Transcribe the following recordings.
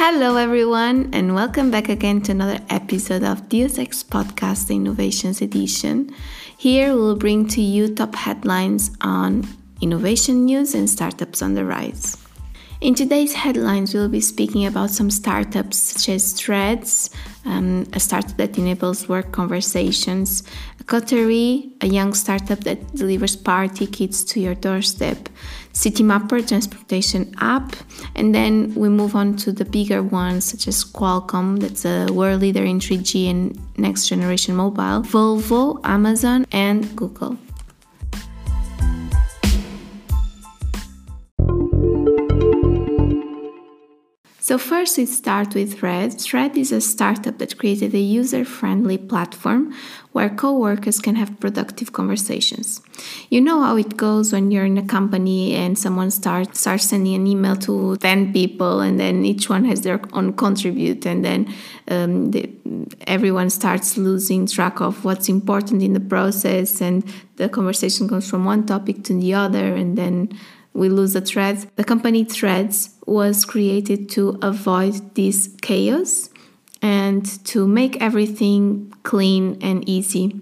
Hello, everyone, and welcome back again to another episode of Deus Ex Podcast Innovations Edition. Here we'll bring to you top headlines on innovation news and startups on the rise. In today's headlines, we'll be speaking about some startups such as Threads, um, a startup that enables work conversations, Coterie, a young startup that delivers party kits to your doorstep, Citymapper, transportation app, and then we move on to the bigger ones such as Qualcomm, that's a world leader in 3G and next generation mobile, Volvo, Amazon, and Google. So first we start with Thread. Thread is a startup that created a user-friendly platform where co-workers can have productive conversations. You know how it goes when you're in a company and someone starts starts sending an email to 10 people and then each one has their own contribute and then um, the, everyone starts losing track of what's important in the process and the conversation goes from one topic to the other and then we lose a thread. The company Threads was created to avoid this chaos and to make everything clean and easy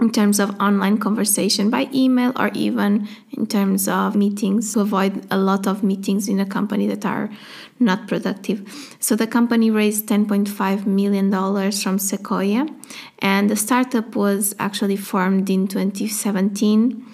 in terms of online conversation by email or even in terms of meetings to avoid a lot of meetings in a company that are not productive. So the company raised 10.5 million dollars from Sequoia and the startup was actually formed in 2017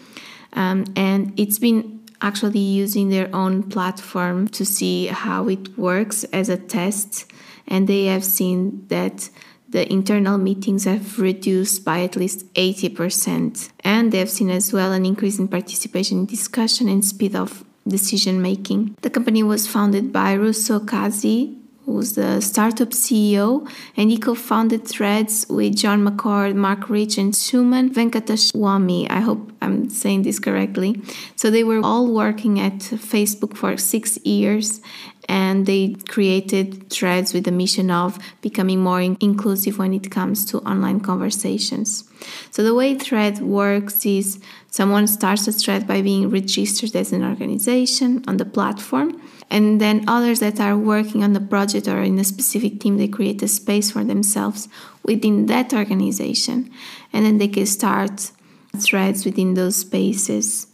um, and it's been actually using their own platform to see how it works as a test. And they have seen that the internal meetings have reduced by at least 80%. And they have seen as well an increase in participation in discussion and speed of decision making. The company was founded by Rousseau Kazi, who's the startup CEO, and he co-founded Threads with John McCord, Mark Rich, and Suman Venkataswamy. I hope I'm saying this correctly. So they were all working at Facebook for six years, and they created Threads with the mission of becoming more inclusive when it comes to online conversations. So the way Thread works is someone starts a thread by being registered as an organization on the platform and then others that are working on the project or in a specific team they create a space for themselves within that organization and then they can start threads within those spaces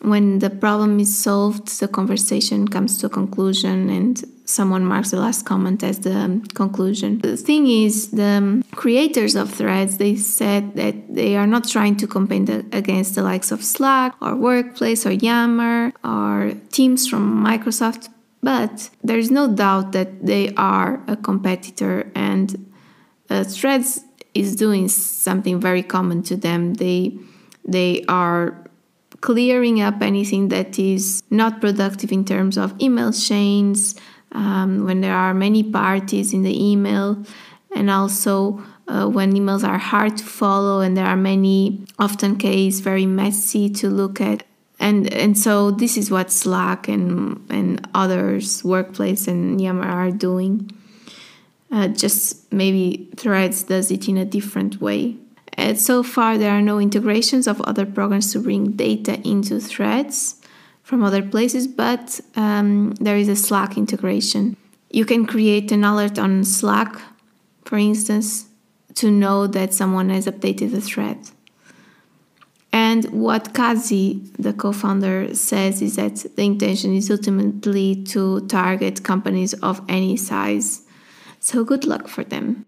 when the problem is solved the conversation comes to a conclusion and someone marks the last comment as the conclusion the thing is the creators of threads they said that they are not trying to compete against the likes of slack or workplace or yammer or teams from microsoft but there's no doubt that they are a competitor, and uh, Threads is doing something very common to them. They they are clearing up anything that is not productive in terms of email chains um, when there are many parties in the email, and also uh, when emails are hard to follow and there are many often case very messy to look at and and so this is what Slack and and others workplace and Yammer are doing. Uh, just maybe Threads does it in a different way. And so far, there are no integrations of other programs to bring data into Threads from other places, but um, there is a Slack integration. You can create an alert on Slack, for instance, to know that someone has updated the thread. And what Kazi, the co founder, says is that the intention is ultimately to target companies of any size. So good luck for them.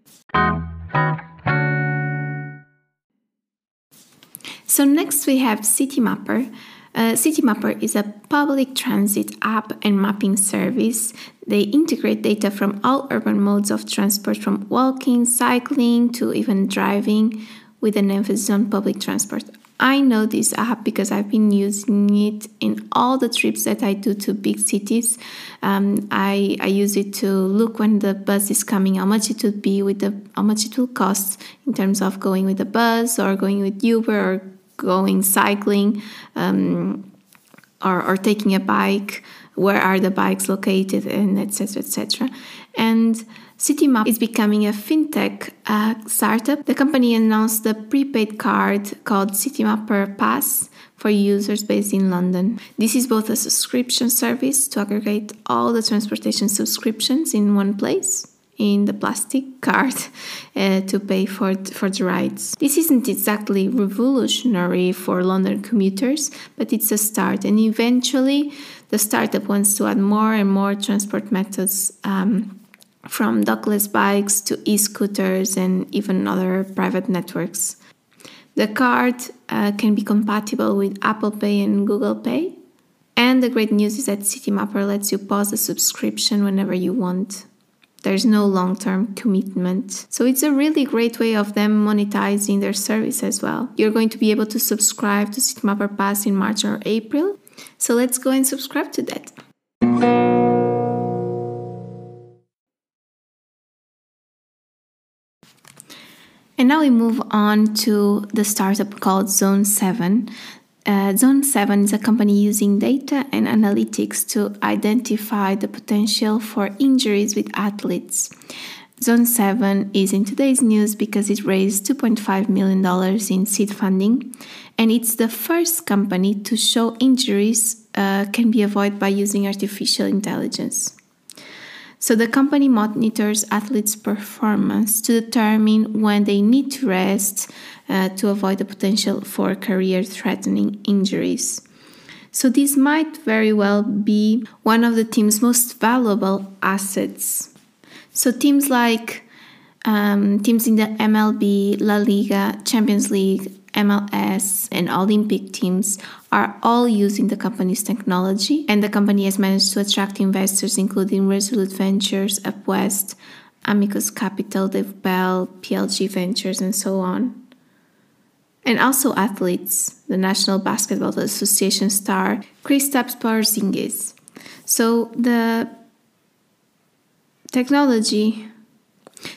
So, next we have Citymapper. Uh, Citymapper is a public transit app and mapping service. They integrate data from all urban modes of transport, from walking, cycling, to even driving, with an emphasis on public transport. I know this app because I've been using it in all the trips that I do to big cities. Um, I, I use it to look when the bus is coming, how much it would be with the how much it will cost in terms of going with the bus or going with Uber or going cycling um, or, or taking a bike. Where are the bikes located and etc. etc. And Citymap is becoming a fintech uh, startup. The company announced the prepaid card called Citymapper Pass for users based in London. This is both a subscription service to aggregate all the transportation subscriptions in one place in the plastic card uh, to pay for, for the rides. This isn't exactly revolutionary for London commuters, but it's a start, and eventually the startup wants to add more and more transport methods. Um, from dockless bikes to e scooters and even other private networks. The card uh, can be compatible with Apple Pay and Google Pay. And the great news is that Citymapper lets you pause the subscription whenever you want. There's no long term commitment. So it's a really great way of them monetizing their service as well. You're going to be able to subscribe to Citymapper Pass in March or April. So let's go and subscribe to that. And now we move on to the startup called Zone 7. Uh, Zone 7 is a company using data and analytics to identify the potential for injuries with athletes. Zone 7 is in today's news because it raised $2.5 million in seed funding, and it's the first company to show injuries uh, can be avoided by using artificial intelligence. So the company monitors athletes' performance to determine when they need to rest uh, to avoid the potential for career threatening injuries. So, this might very well be one of the team's most valuable assets. So, teams like um, teams in the MLB, La Liga, Champions League, MLS, and Olympic teams are all using the company's technology, and the company has managed to attract investors including Resolute Ventures, UpWest, Amicus Capital, Dave Bell, PLG Ventures, and so on. And also athletes, the National Basketball Association star Kristaps Porzingis. So the technology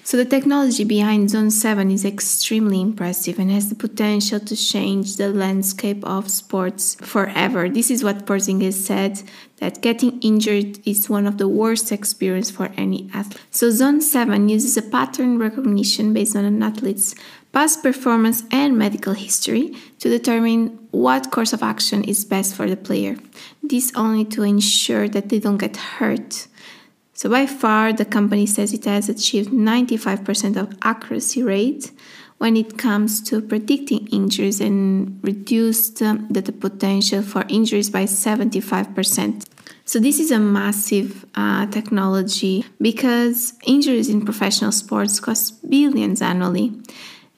so the technology behind Zone 7 is extremely impressive and has the potential to change the landscape of sports forever. This is what Porzingis said that getting injured is one of the worst experience for any athlete. So Zone 7 uses a pattern recognition based on an athlete's past performance and medical history to determine what course of action is best for the player. This only to ensure that they don't get hurt. So by far, the company says it has achieved 95% of accuracy rate when it comes to predicting injuries and reduced um, the, the, potential for injuries by 75%. So this is a massive uh, technology because injuries in professional sports cost billions annually.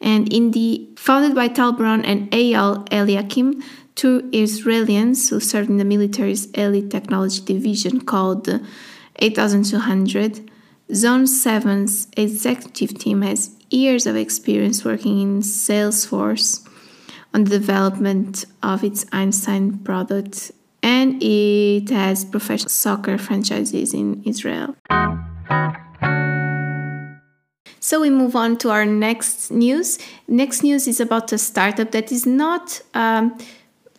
And in the founded by Tal Brown and Eyal Eliakim, two Israelis who served in the military's elite technology division called 8200, Zone 7's executive team has years of experience working in Salesforce on the development of its Einstein product, and it has professional soccer franchises in Israel. So we move on to our next news. Next news is about a startup that is not, um,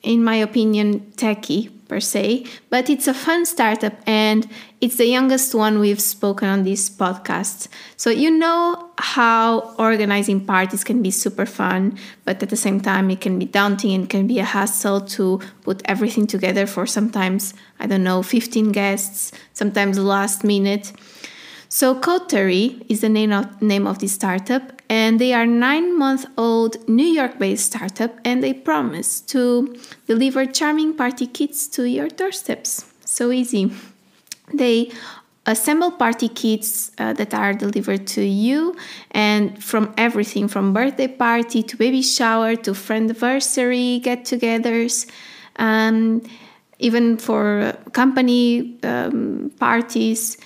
in my opinion, techy per se, but it's a fun startup and it's the youngest one we've spoken on this podcast. So, you know how organizing parties can be super fun, but at the same time, it can be daunting and can be a hassle to put everything together for sometimes, I don't know, 15 guests, sometimes last minute. So Coterie is the name of, name of this startup, and they are nine month old New York based startup, and they promise to deliver charming party kits to your doorsteps. So easy. They assemble party kits uh, that are delivered to you and from everything from birthday party to baby shower to friend anniversary get-togethers um, even for company um, parties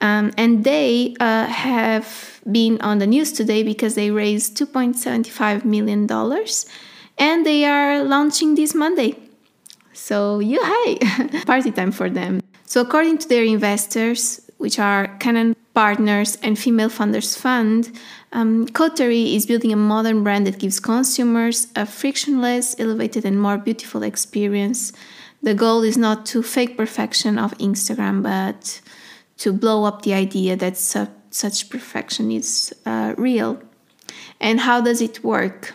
um, and they uh, have been on the news today because they raised $2.75 million and they are launching this Monday. So, you hey, party time for them. So, according to their investors, which are Canaan Partners and Female Founders Fund, um, Coterie is building a modern brand that gives consumers a frictionless, elevated, and more beautiful experience. The goal is not to fake perfection of Instagram, but to blow up the idea that such perfection is uh, real. And how does it work?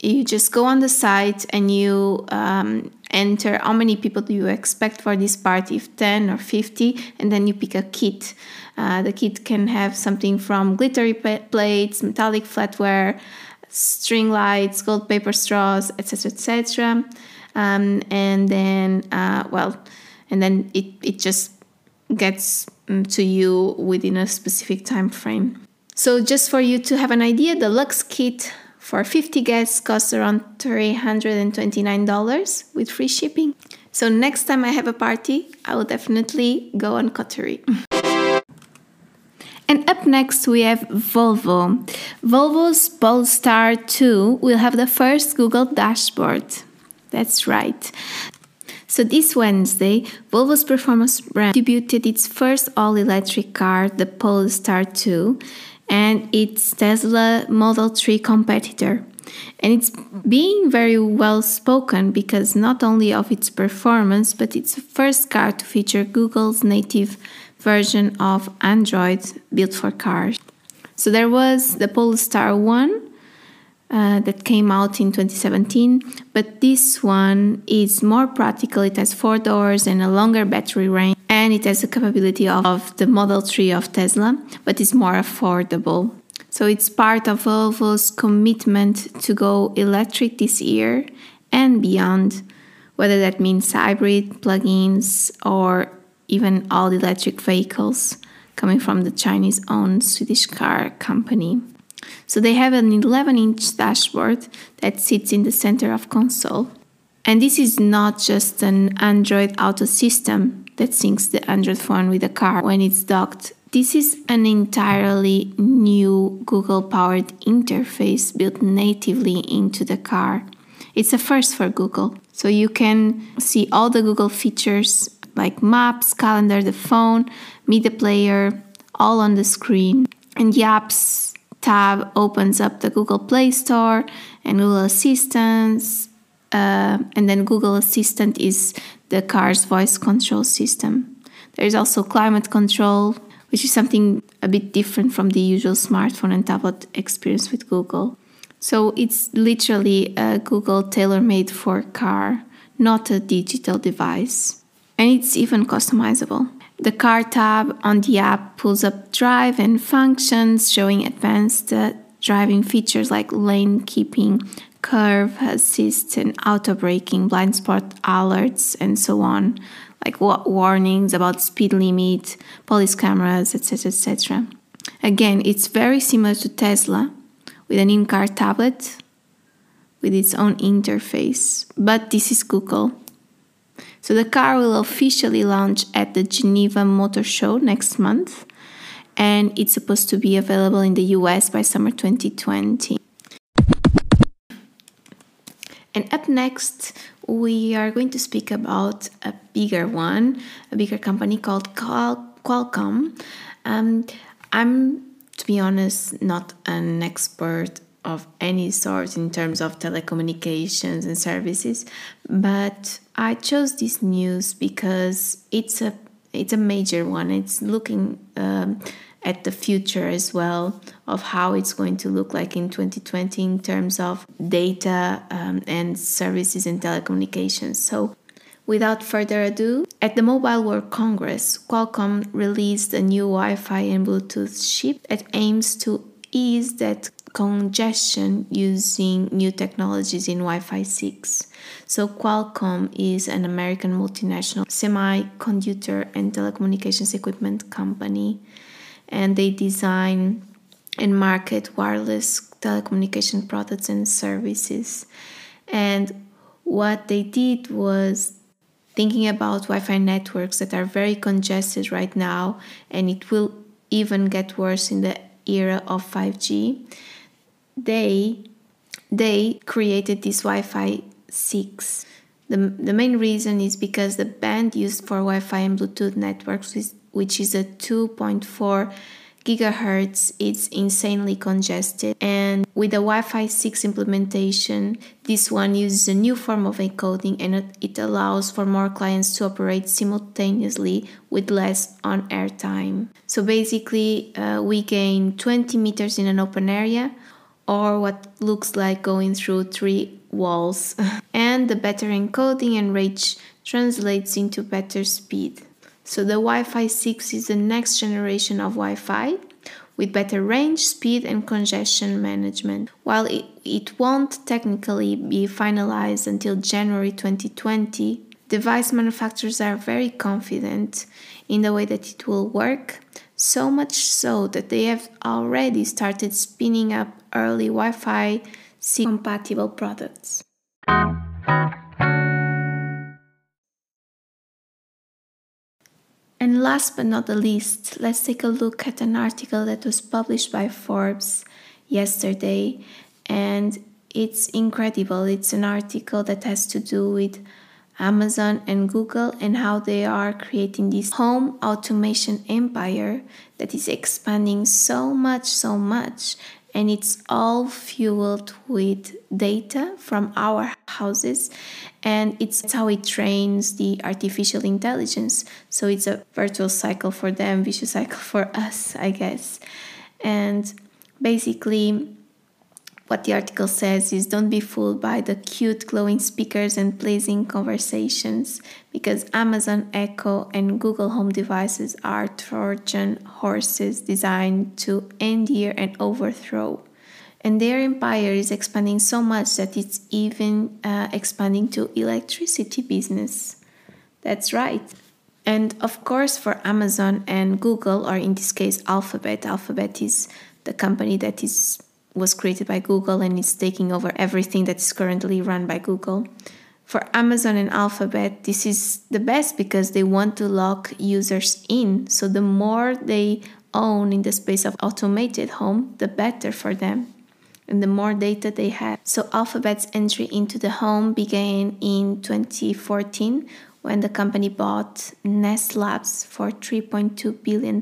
You just go on the site and you um, enter how many people do you expect for this party, if 10 or 50, and then you pick a kit. Uh, the kit can have something from glittery plates, metallic flatware, string lights, gold paper straws, etc., etc. Um, and then, uh, well, and then it, it just gets Mm, to you within a specific time frame. So, just for you to have an idea, the Lux kit for 50 guests costs around $329 with free shipping. So, next time I have a party, I will definitely go on Coterie. And up next we have Volvo. Volvo's Polestar 2 will have the first Google dashboard. That's right. So this Wednesday, Volvo's performance brand debuted its first all-electric car, the Polestar 2, and its Tesla Model 3 competitor. And it's being very well spoken because not only of its performance, but it's the first car to feature Google's native version of Android built for cars. So there was the Polestar 1 uh, that came out in 2017, but this one is more practical. It has four doors and a longer battery range, and it has the capability of, of the Model 3 of Tesla, but it's more affordable. So it's part of Volvo's commitment to go electric this year and beyond, whether that means hybrid, plug-ins, or even all electric vehicles coming from the Chinese owned Swedish car company. So they have an 11 inch dashboard that sits in the center of console. And this is not just an Android Auto system that syncs the Android phone with the car when it's docked. This is an entirely new Google powered interface built natively into the car. It's a first for Google. So you can see all the Google features like maps, calendar, the phone, media player, all on the screen. And the apps tab opens up the Google Play Store and Google Assistant. Uh, and then Google Assistant is the car's voice control system. There is also climate control, which is something a bit different from the usual smartphone and tablet experience with Google. So it's literally a Google tailor made for car, not a digital device and it's even customizable. The car tab on the app pulls up drive and functions showing advanced uh, driving features like lane keeping, curve assist, and auto braking, blind spot alerts, and so on, like warnings about speed limit, police cameras, etc. etc. Again, it's very similar to Tesla with an in car tablet with its own interface, but this is Google. So the car will officially launch at the Geneva Motor Show next month, and it's supposed to be available in the US by summer 2020. And up next, we are going to speak about a bigger one, a bigger company called Qual- Qualcomm. Um, I'm, to be honest, not an expert of any sort in terms of telecommunications and services, but I chose this news because it's a it's a major one. It's looking um, at the future as well of how it's going to look like in 2020 in terms of data um, and services and telecommunications. So, without further ado, at the Mobile World Congress, Qualcomm released a new Wi Fi and Bluetooth chip that aims to ease that congestion using new technologies in Wi Fi 6. So, Qualcomm is an American multinational semiconductor and telecommunications equipment company, and they design and market wireless telecommunication products and services. And what they did was thinking about Wi Fi networks that are very congested right now, and it will even get worse in the era of 5G they they created this Wi-Fi 6. The, the main reason is because the band used for Wi-Fi and Bluetooth networks, is, which is a 2.4 gigahertz, it's insanely congested. And with the Wi Fi 6 implementation, this one uses a new form of encoding and it allows for more clients to operate simultaneously with less on air time. So basically, uh, we gain 20 meters in an open area or what looks like going through three walls. and the better encoding and range translates into better speed. So the Wi-Fi 6 is the next generation of Wi-Fi with better range, speed, and congestion management. While it, it won't technically be finalized until January 2020, device manufacturers are very confident in the way that it will work, so much so that they have already started spinning up early Wi Fi C compatible products. And last but not the least, let's take a look at an article that was published by Forbes yesterday. And it's incredible. It's an article that has to do with Amazon and Google and how they are creating this home automation empire that is expanding so much, so much and it's all fueled with data from our houses and it's how it trains the artificial intelligence. So it's a virtual cycle for them vicious cycle for us i guess. And basically what the article says is don't be fooled by the cute glowing speakers and pleasing conversations because Amazon Echo and Google Home devices are Trojan horses designed to endear and overthrow. And their empire is expanding so much that it's even uh, expanding to electricity business. That's right. And of course, for Amazon and Google, or in this case, Alphabet, Alphabet is the company that is was created by Google and it's taking over everything that is currently run by Google. For Amazon and Alphabet, this is the best because they want to lock users in. So the more they own in the space of automated home, the better for them. And the more data they have. So Alphabet's entry into the home began in 2014 when the company bought Nest Labs for $3.2 billion.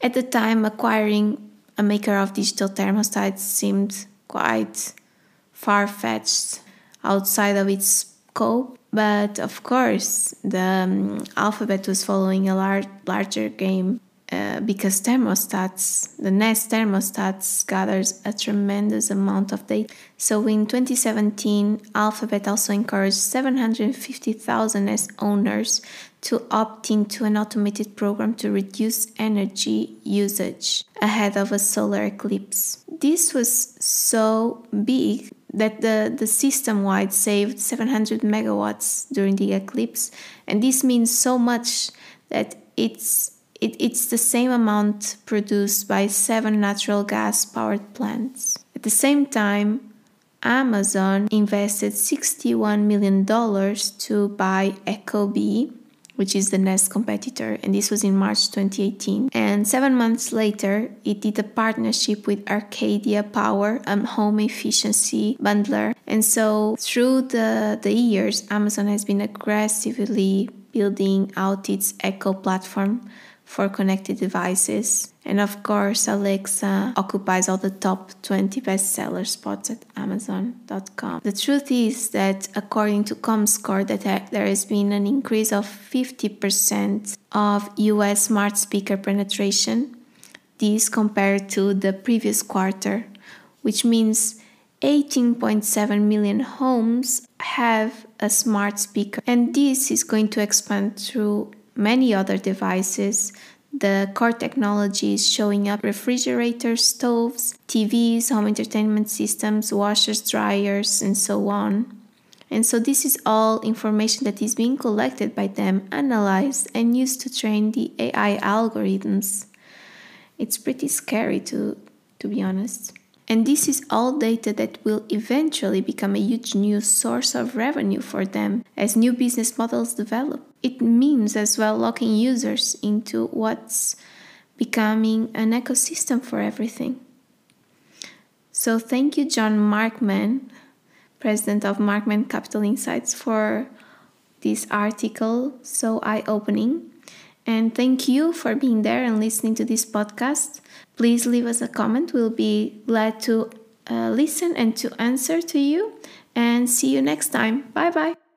At the time, acquiring a maker of digital thermostats seemed quite far fetched outside of its scope. But of course, the um, Alphabet was following a lar- larger game uh, because thermostats, the Nest thermostats, gathers a tremendous amount of data. So in 2017, Alphabet also encouraged 750,000 Nest owners to opt into an automated program to reduce energy usage ahead of a solar eclipse. This was so big that the, the system wide saved 700 megawatts during the eclipse, and this means so much that it's it, it's the same amount produced by seven natural gas powered plants. At the same time, Amazon invested $61 million to buy Ecobee, which is the Nest competitor, and this was in March 2018. And seven months later, it did a partnership with Arcadia Power, a home efficiency bundler. And so, through the, the years, Amazon has been aggressively building out its Echo platform for connected devices. And of course, Alexa occupies all the top 20 bestseller spots at Amazon.com. The truth is that according to ComScore, that there has been an increase of 50% of US smart speaker penetration. This compared to the previous quarter, which means 18.7 million homes have a smart speaker, and this is going to expand through many other devices. The core technology is showing up refrigerators, stoves, TVs, home entertainment systems, washers, dryers, and so on. And so, this is all information that is being collected by them, analyzed, and used to train the AI algorithms. It's pretty scary to, to be honest. And this is all data that will eventually become a huge new source of revenue for them as new business models develop. It means as well locking users into what's becoming an ecosystem for everything. So, thank you, John Markman, president of Markman Capital Insights, for this article, so eye opening. And thank you for being there and listening to this podcast. Please leave us a comment. We'll be glad to uh, listen and to answer to you. And see you next time. Bye bye.